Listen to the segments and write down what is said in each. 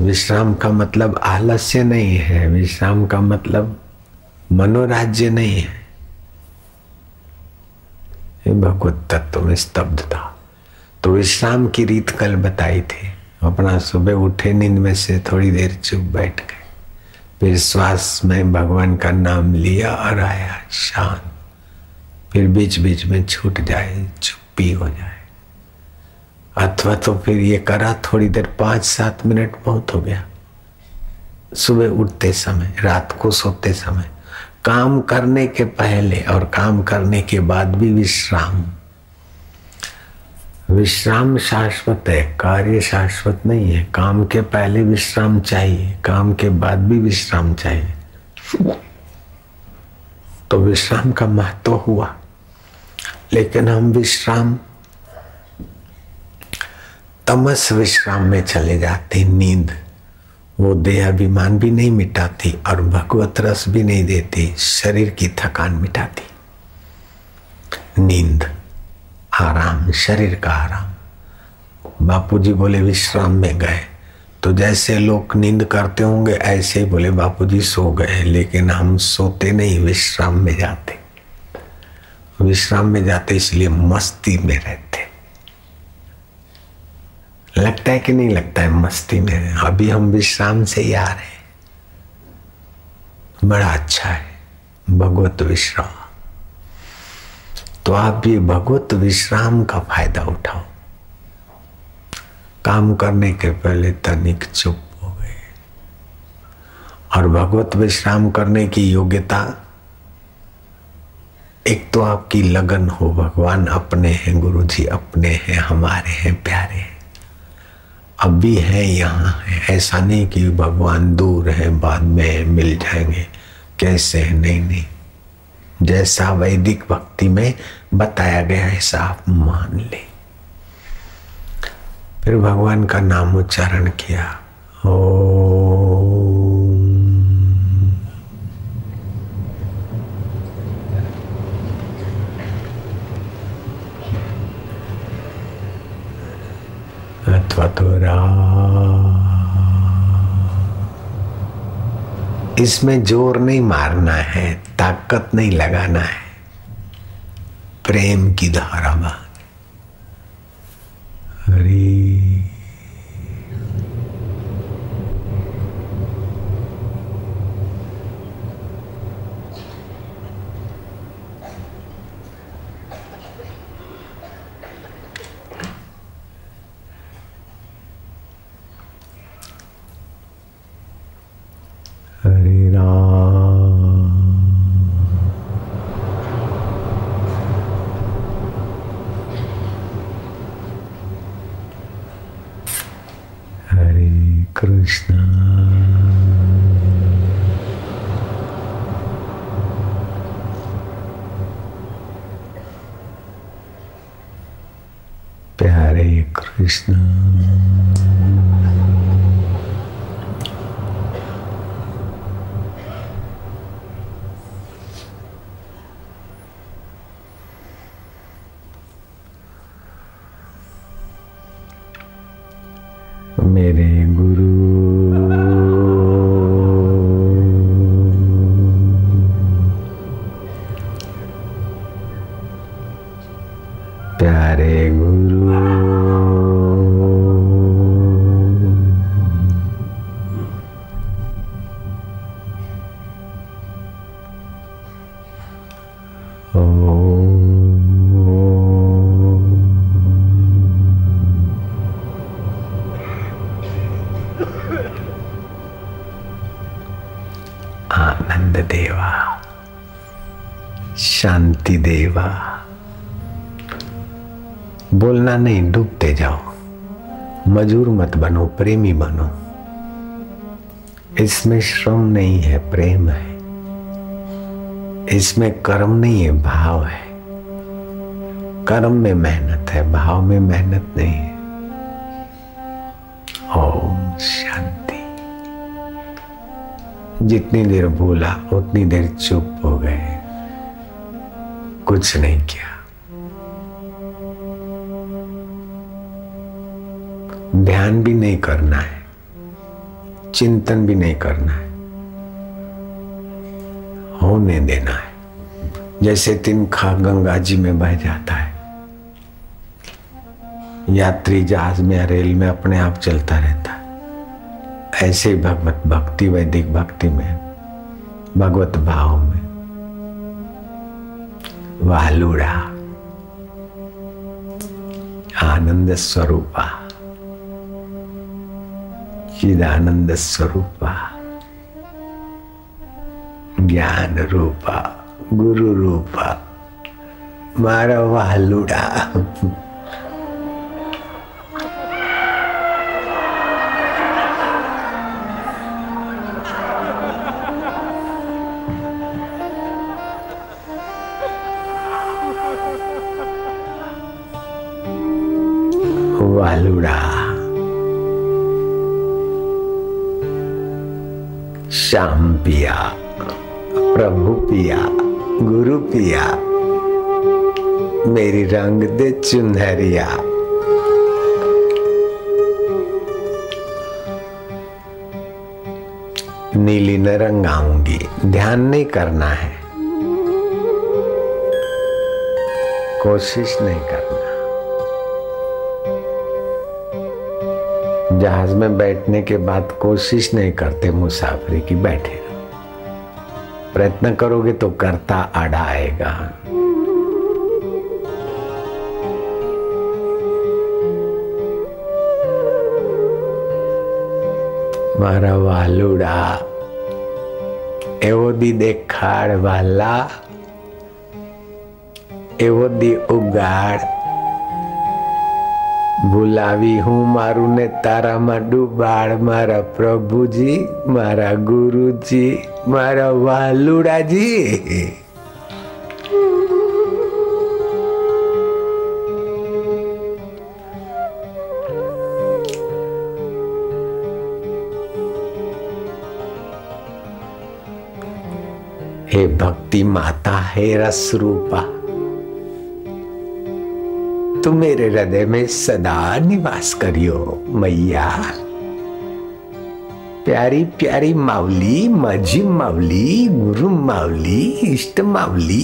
विश्राम का मतलब आलस्य नहीं है, विश्राम का मतलब मनोराज्य नहीं है। भगवत तत्व में स्तब्ध था। तो विश्राम की रीत कल बताई थी। अपना सुबह उठे, नींद में से थोड़ी देर चुप बैठ गए। फिर श्वास में भगवान का नाम लिया और आया, शांत। फिर बीच बीच में छूट जाए, चुप्पी हो जाए। अथवा तो फिर ये करा, थोड़ी देर पाँच सात मिनट बहुत हो गया। सुबह उठते समय, रात को सोते समय, काम करने के पहले और काम करने के बाद भी विश्राम। विश्राम शाश्वत है, कार्य शाश्वत नहीं है। काम के पहले विश्राम चाहिए, काम के बाद भी विश्राम चाहिए। तो विश्राम का महत्व हुआ। लेकिन हम विश्राम तमस विश्राम में चले जाते नींद। वो देह अभिमान भी नहीं मिटाती और भगवत रस भी नहीं देती, शरीर की थकान मिटाती। नींद, आराम, शरीर का आराम। बापू जी बोले, विश्राम में गए। तो जैसे लोग नींद करते होंगे, ऐसे ही बोले बापू जी सो गए, लेकिन हम सोते नहीं, विश्राम में जाते। विश्राम में जाते इसलिए मस्ती में रहते। लगता है कि नहीं लगता है? मस्ती में अभी हम विश्राम से ही आ रहे हैं। बड़ा अच्छा है। भगवत विश्राम। तो आप भी भगवत विश्राम का फ़ायदा उठाओ। काम करने के पहले तनिक चुप हो गए। और भगवत विश्राम करने की योग्यता, एक तो आपकी लगन हो, भगवान अपने हैं गुरु जी अपने हैं, हमारे हैं, प्यारे हैं। अब भी है यहाँ, ऐसा नहीं कि भगवान दूर है, बाद में मिल जाएँगे। कैसे है? नहीं नहीं। जैसा वैदिक भक्ति में बताया गया ऐसा आप मान ले। फिर भगवान का नाम उच्चारण किया ओ तो इसमें ज़ोर नहीं मारना है ताकत नहीं लगाना है। प्रेम की धारा बा हरी हरे राम हरे कृष्णा प्यारे कृष्ण मेरे गुरु। प्यारे गुरु। बोलना नहीं डूबते जाओ। मजूर मत बनो, प्रेमी बनो। इसमें श्रम नहीं है, प्रेम है। इसमें कर्म नहीं है, भाव है। कर्म में मेहनत है, भाव में मेहनत नहीं है। ओम शांति। जितनी देर भूला, उतनी देर चुप हो गए। कुछ नहीं किया। ध्यान भी नहीं करना है, चिंतन भी नहीं करना है, होने देना है। जैसे तिनखा गंगा जी में बह जाता है, यात्री जहाज़ में या रेल में अपने आप चलता रहता है। ऐसे भगवत भक्ति, वैदिक भक्ति में, भगवत भाव में वालुड़ा आनंद स्वरूपा। चिदानंद स्वरूपा ज्ञान रूपा गुरु रूपा मारा वालुड़ा चुनहरिया नीली न रंगाऊँगी ध्यान नहीं करना है। कोशिश नहीं करना। जहाज़ में बैठने के बाद कोशिश नहीं करते मुसाफरी की बैठे प्रयत्न करोगे तो करता आड़ा आएगा। મારા વાલુડા એવો દી દેખાડ વાલા એવો દી ઉગાડ ભૂલાવી હું મારું ને તારામાં ડૂબાડ મારા પ્રભુજી મારા ગુરુજી મારા વાલુડાજી हे भक्ति माता, हे रस रूपा तू मेरे हृदय में सदा निवास करियो मैया। प्यारी प्यारी मावली माझी मावली गुरु मावली इष्ट मावली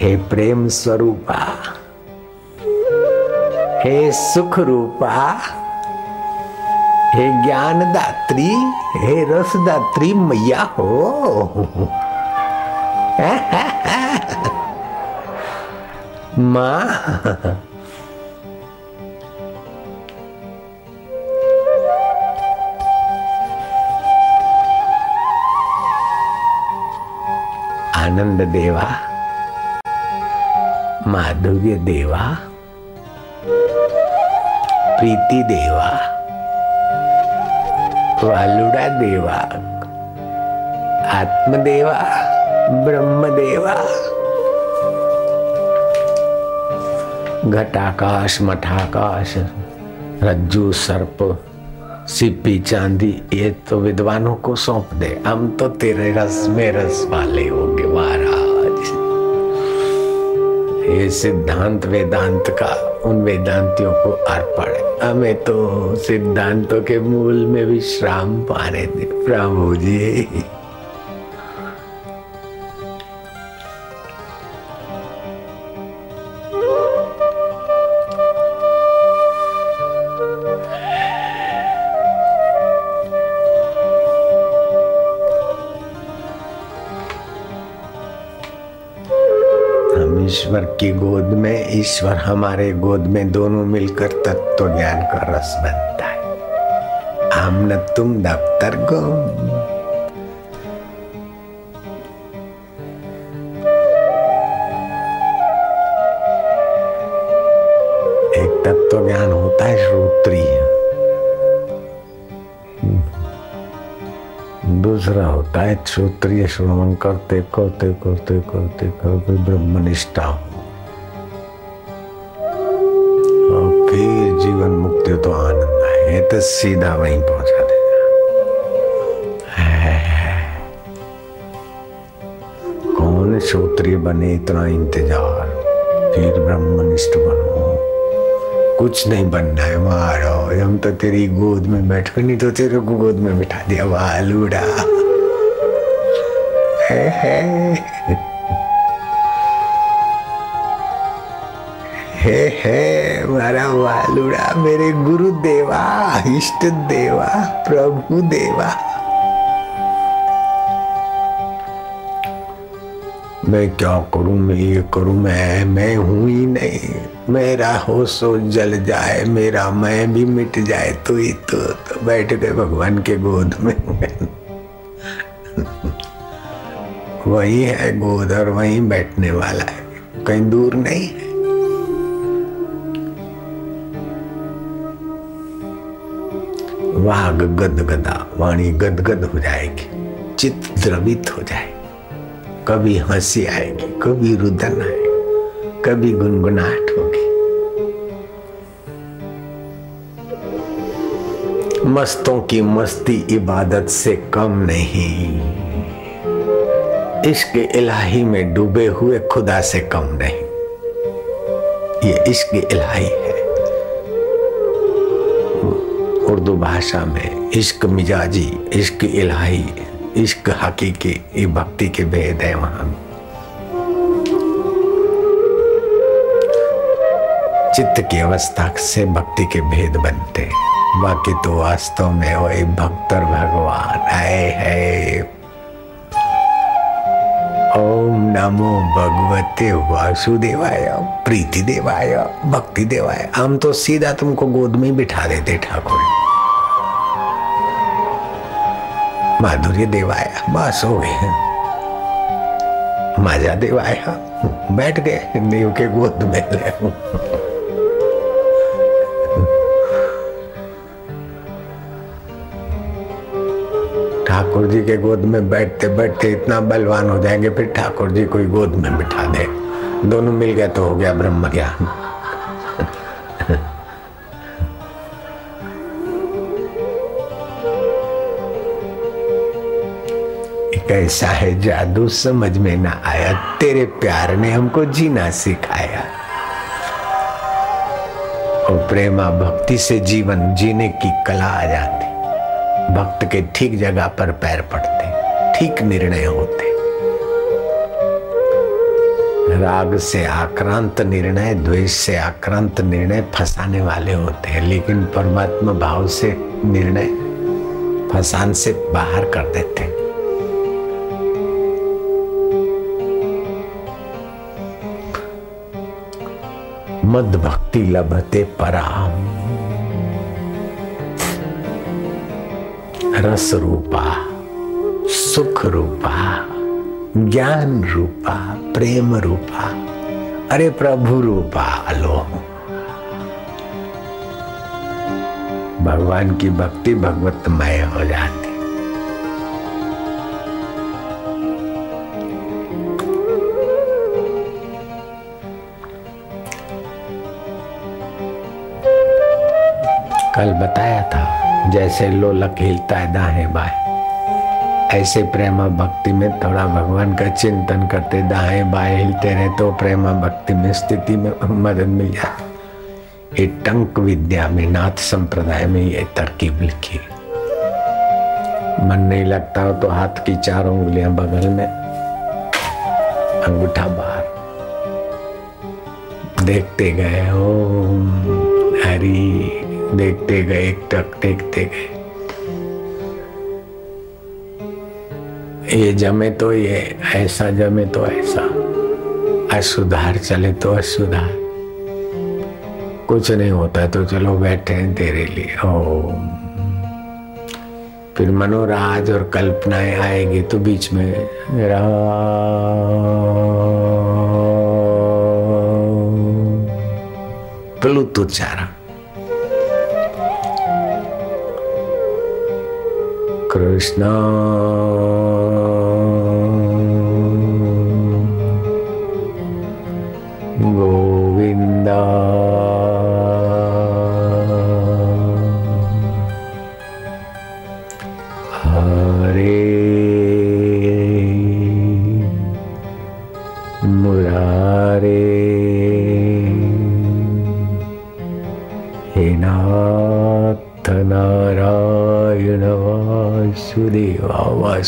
हे प्रेम स्वरूपा, हे सुख रूपा हे ज्ञान दात्री हे रस दात्री मैया हो। माँ। आनंद देवा, माधुर्य देवा, प्रीति देवा। वालुड़ा देवा। आत्मदेवा, ब्रह्मदेवा। घटाकाश, मठाकाश, रज्जू, सर्प, सिप्पी, चांदी, ये तो विद्वानों को सौंप दे। हम तो तेरे रस में रस वाले होंगे, महाराज। ये सिद्धांत वेदांत का उन वेदांतियों को अर्पण है हमें तो सिद्धांतों के मूल में विश्राम पाने दे प्रभु जी। ईश्वर हमारे गोद में दोनों मिलकर तत्व ज्ञान का रस बनता है। हम न तुम दफ्तर गो। एक तत्व ज्ञान होता है श्रोत्रिय। दूसरा होता है श्रोत्रिय श्रवण करते करते करते करते करते ब्रह्मनिष्ठा हो। तो सीधा वहीं पहुँचा देगा। कौन श्रोत्रिय बने इतना इंतज़ार? फिर ब्रह्मनिष्ठ बनो। कुछ नहीं बनना है मारो। हम तो तेरी गोद में बैठ नहीं तो तेरे को गोद में बिठा दिया वालूड़ा। है, है। हे हे मारा वालुड़ा मेरे गुरु देवा इष्ट देवा प्रभु देवा। मैं क्या करूँ मैं ये करूँ मैं मैं हूँ ही नहीं। मेरा हो सो जल जाए मेरा मैं भी मिट जाए तो ही तो, तो बैठ गए भगवान के गोद में। वही है गोद और वही बैठने वाला है कहीं दूर नहीं है। वाग गद गदा वाणी गदगद हो जाएगी, चित्त द्रवित हो जाएगी। कभी हँसी आएगी, कभी रुदन आएगी, कभी गुनगुनाहट होगी। मस्तों की मस्ती इबादत से कम नहीं। इश्क इलाही में डूबे हुए खुदा से कम नहीं। ये इश्क इलाही है। उर्दू भाषा में इश्क मिजाजी, इश्क इलाही, इश्क हकीकी ये भक्ति के भेद है वहाँ। चित्त की अवस्था से भक्ति के भेद बनते बाकी तो वास्तव में वही भक्तर भगवान। आए है ओम नमो भगवते वासुदेवाय, प्रीति देवाय, भक्ति देवाय। हम तो सीधा तुमको गोद में बिठा देते ठाकुर। माधुर्य देवाया बस हो गए माजा देवाया बैठ गए देव के गोद में ले ठाकुर जी के गोद में बैठते बैठते इतना बलवान हो जाएँगे, फिर ठाकुर जी कोई गोद में बिठा दे। दोनों मिल गए तो हो गया ब्रह्म ज्ञान। कैसा है जादू समझ में ना आया। तेरे प्यार ने हमको जीना सिखाया। और प्रेमा, भक्ति से जीवन जीने की कला आ जाती। भक्त के ठीक जगह पर पैर पड़ते, ठीक निर्णय होते। राग से आक्रांत निर्णय, द्वेष से आक्रांत निर्णय फंसाने वाले होते हैं, लेकिन परमात्मा भाव से निर्णय फसान से बाहर कर देते हैं। मद भक्ति लभते पराम। रस रूपा सुख रूपा ज्ञान रूपा प्रेम रूपा अरे प्रभु रूपा लो भगवान की भक्ति भगवतमय हो जाती। कल बताया था, जैसे लोलक हिलता है दाहे बाएँ ऐसे प्रेमा भक्ति में थोड़ा भगवान का चिंतन करते दाएँ बाएँ हिलते रहे तो प्रेमा भक्ति में स्थिति में मदद मिल जाती ये टंक विद्या में, नाथ संप्रदाय में ये तरकीब लिखी। मन नहीं लगता हो तो हाथ की चारों उंगलियाँ बगल में, अंगूठा बाहर। देखते गए, ओम हरी। देखते गए टक देखते गए। ये जमे तो ये, ऐसा जमे तो ऐसा। असुधार चले तो असुधार। कुछ नहीं होता तो चलो बैठे हैं तेरे लिए। ओम। फिर मनोराज और कल्पनाएँ आएगी तो बीच में। प्लुत उच्चारण कृष्ण गोविंदा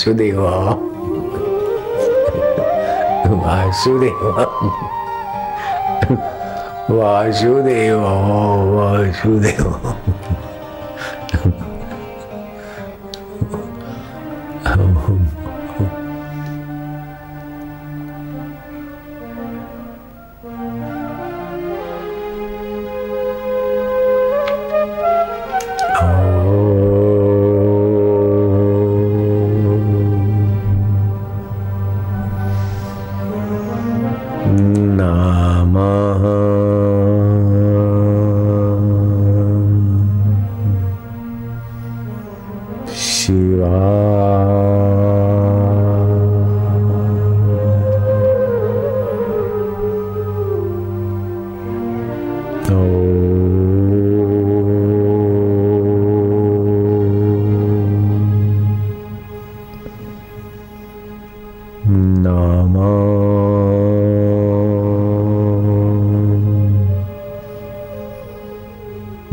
वासुदेवा। वासुदेव। वासुदेवा वासुदेवा।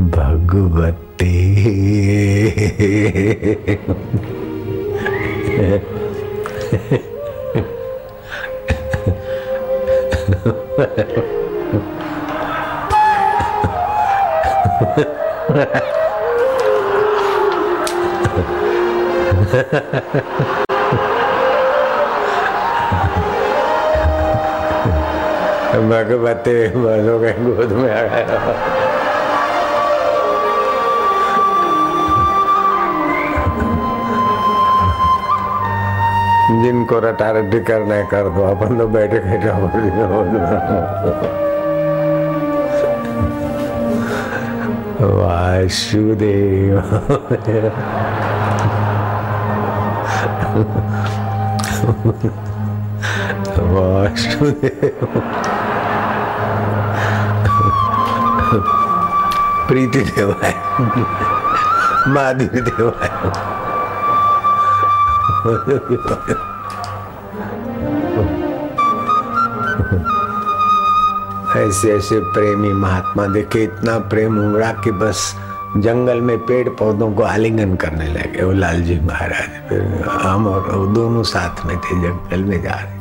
भगवते। मनो के गोद में आ गया। जिनको रटा रटी करना कर दो, अपन तो बैठे बैठे वासुदेव। वासुदेव। प्रीति देव है। माधुरी देव है। ऐसे ऐसे प्रेमी महात्मा देखे, इतना प्रेम उमड़ा कि बस जंगल में पेड़ पौधों को आलिंगन करने लगे। वो लालजी महाराज हम और वो दोनों साथ में थे, जंगल में जा रहे।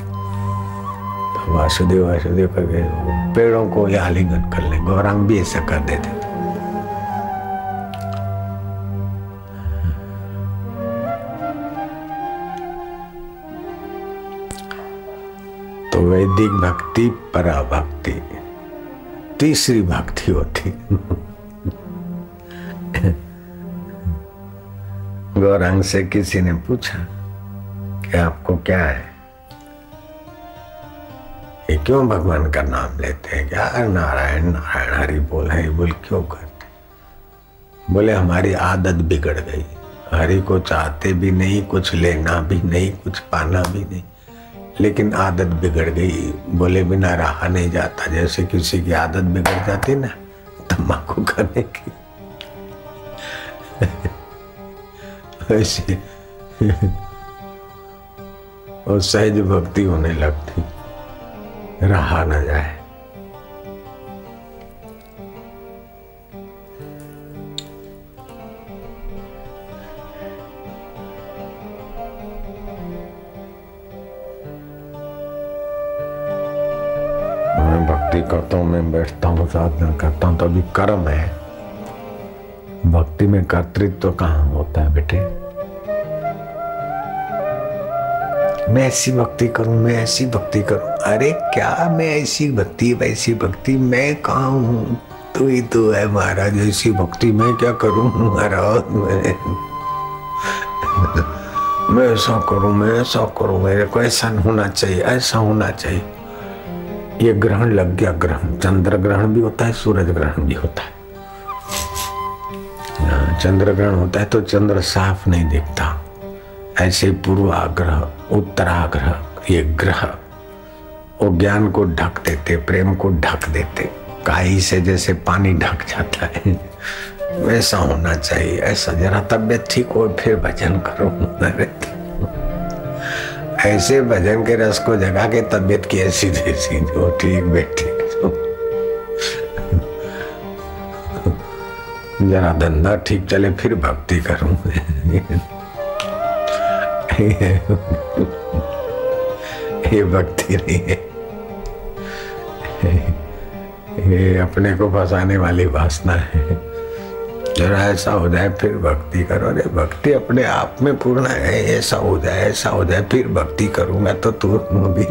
तो वासुदेव वासुदेव करके पेड़ों को आलिंगन कर ले गौरांग भी ऐसा कर देते वैदिक भक्ति परा भक्ति तीसरी भक्ति होती। गौरंग से किसी ने पूछा कि आपको क्या है? ये क्यों भगवान का नाम लेते हैं? क्या नारायण नारायण हरि बोल है बोल क्यों करते? बोले, हमारी आदत बिगड़ गई। हरि को चाहते भी नहीं, कुछ लेना भी नहीं, कुछ पाना भी नहीं। लेकिन आदत बिगड़ गई। बोले बिना रहा नहीं जाता। जैसे किसी की आदत बिगड़ जाती ना, तम्बाकू खाने की। वैसे और सहज भक्ति होने लगती। रहा ना जाए। बैठता हूँ, साधना करता हूँ तो अभी कर्म है। भक्ति में कर्तृत्व तो कहाँ होता है बेटे? मैं ऐसी भक्ति करूँ, मैं ऐसी भक्ति करूँ। अरे क्या मैं ऐसी भक्ति, वैसी भक्ति? मैं कहा हूँ? तू ही तो है महाराज, ऐसी भक्ति मैं क्या करूँ महाराज? मैं मैं ऐसा करूँ, मैं ऐसा करूँ, मेरे को ऐसा होना चाहिए, ऐसा होना चाहिए। ये ग्रहण लग गया ग्रहण। चंद्र ग्रहण भी होता है, सूरज ग्रहण भी होता है। चंद्र ग्रहण होता है तो चंद्र साफ़ नहीं दिखता। ऐसे पूर्वाग्रह, उत्तराग्रह, ये ग्रह। वो ज्ञान को ढक देते, प्रेम को ढक देते। काई से जैसे पानी ढक जाता है। वैसा होना चाहिए, ऐसा जरा तबियत ठीक हो, फिर भजन करो। ऐसे भजन के रस को जगा के तबियत की ऐसी जैसी जो ठीक बैठी जरा धंधा ठीक चले, फिर भक्ति करूँ। ये भक्ति नहीं है। ये अपने को फंसाने वाली वासना है। जरा ऐसा हो जाए, फिर भक्ति करो। अरे, भक्ति अपने आप में पूर्ण है, ऐसा हो जाए, ऐसा हो जाए, फिर भक्ति करूँगा तो तू भी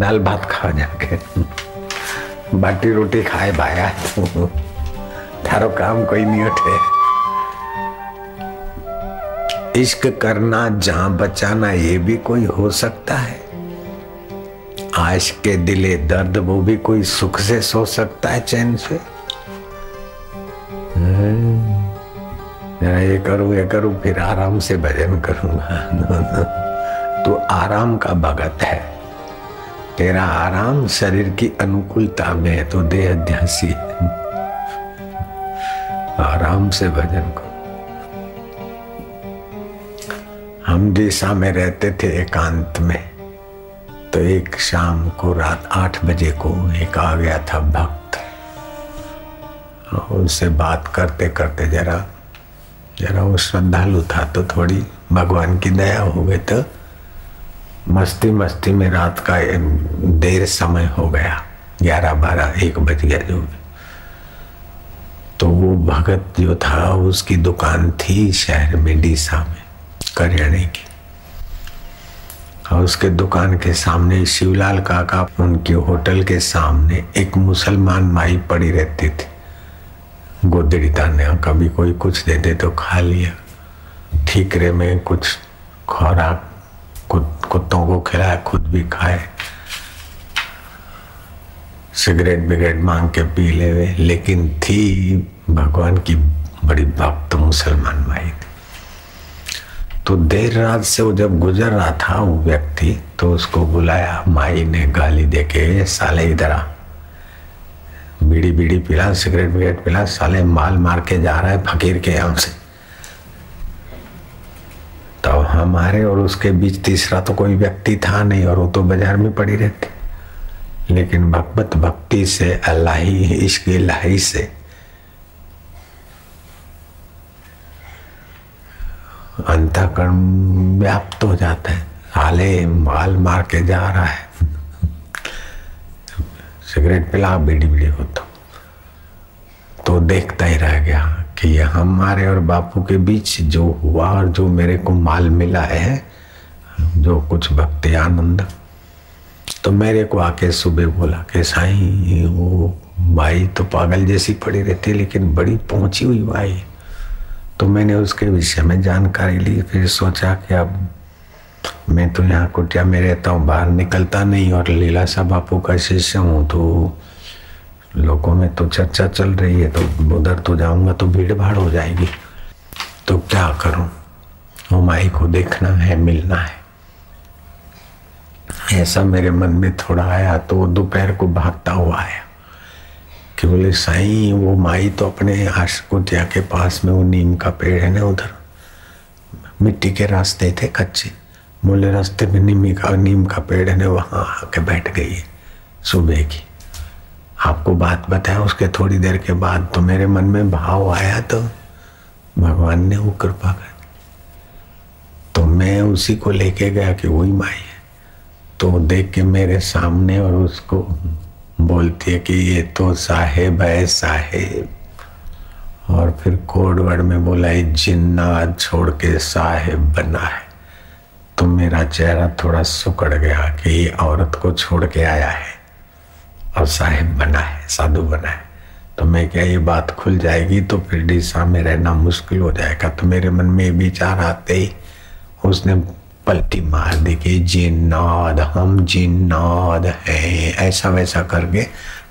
दाल भात खा जाके। बाटी रोटी खाए भाया तू। थारो काम कोई नहीं उठे। इश्क करना जहाँ बचाना, ये भी कोई हो सकता है। आश के दिले दर्द, वो भी कोई सुख से सो सकता है चैन से। ये करूँ ये करूँ, फिर आराम से भजन करूँगा तो आराम का भगत है। तेरा आराम शरीर की अनुकूलता में है तो देह है आराम से भजन करो। हम दिशा में रहते थे एकांत में तो एक शाम को रात आठ बजे को एक आ गया था भक्त। उनसे बात करते करते जरा जरा वो श्रद्धालु था तो थोड़ी भगवान की दया हो गई तो मस्ती मस्ती में रात का देर समय हो गया, ग्यारह बारह, एक बज गया जो तो वो भगत जो था, उसकी दुकान थी शहर में, डीसा में, करियाने की। और उसके दुकान के सामने शिवलाल काका, उनके होटल के सामने एक मुसलमान माई पड़ी रहती थी। गोदड़ी ताने कभी कोई कुछ दे दे तो खा लिया। ठीकरे में कुछ खुराक कुत्तों को खिलाया, खुद भी खाए। सिगरेट बिगरेट मांग के पी ले वे, लेकिन थी भगवान की बड़ी भक्त मुसलमान माई थी। तो देर रात से वो जब गुजर रहा था वो व्यक्ति तो उसको बुलाया, माई ने गाली दे के साले इधर आ। बीड़ी बीड़ी पिला, सिगरेट विगरेट पिला, साले माल मार के जा रहा है, फकीर के यहाँ से। तो हमारे और उसके बीच तीसरा तो कोई व्यक्ति था नहीं और वो तो बाज़ार में पड़ी रहती। लेकिन भगवत भक्ति से, अल्लाह इश्क लाही से। अंतकरण व्याप्त हो जाता है। हाले माल मार के जा रहा है। सिगरेट पिला, बीड़ी बीड़ी हो तो। तो देखता ही रह गया कि ये हमारे और बापू के बीच जो हुआ और जो मेरे को माल मिला है, जो कुछ भक्ति आनंद। तो मेरे को आके सुबह बोला कि साईं, वो भाई तो पागल जैसी पड़ी रहती लेकिन बड़ी पहुँची हुई भाई। तो मैंने उसके विषय में जानकारी ली, फिर सोचा कि अब मैं तो यहाँ कुटिया में रहता हूँ, बाहर निकलता नहीं और लीलासा बापू का शिष्य हूँ तो लोगों में तो चर्चा चल रही है तो उधर तो जाऊँगा तो भीड़ भाड़ हो जाएगी। तो क्या करूँ? वो माई को देखना है, मिलना है। ऐसा मेरे मन में थोड़ा आया तो वो दोपहर को भागता हुआ आया। कि बोले, साईं, वो माई तो अपने आश कुटिया के पास में, वो नीम का पेड़ है ना उधर? मिट्टी के रास्ते थे कच्चे। बोले रास्ते में नीम का नीम का पेड़ है वहाँ आके बैठ गई सुबह की। आपको बात बताया, उसके थोड़ी देर के बाद तो मेरे मन में भाव आया तो भगवान ने वो कृपा कर तो मैं उसी को लेके गया कि वही माई है। तो देख के मेरे सामने और उसको बोलती है कि ये तो साहेब है, साहेब। और फिर कोड में बोला जिन्ना छोड़ के साहेब बना है। तो मेरा चेहरा थोड़ा सुकड़ गया कि ये औरत को छोड़ के आया है। और साहेब बना है, साधु बना है। तो मैं क्या ये बात खुल जाएगी? तो फिर डीसा में रहना मुश्किल हो जाएगा। तो मेरे मन में विचार आते ही उसने पलटी मार दी कि जिन्नाद हम जिन्नाद हैं। ऐसा वैसा करके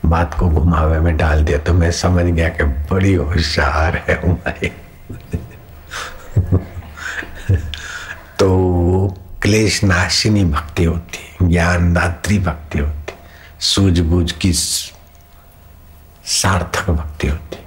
बात को घुमावे में डाल दिया। तो मैं समझ गया कि बड़ी होशियार है हमारी तो क्लेश नाशिनी भक्ति होती ज्ञान दात्री भक्ति होती सूझबूझ की सार्थक भक्ति होती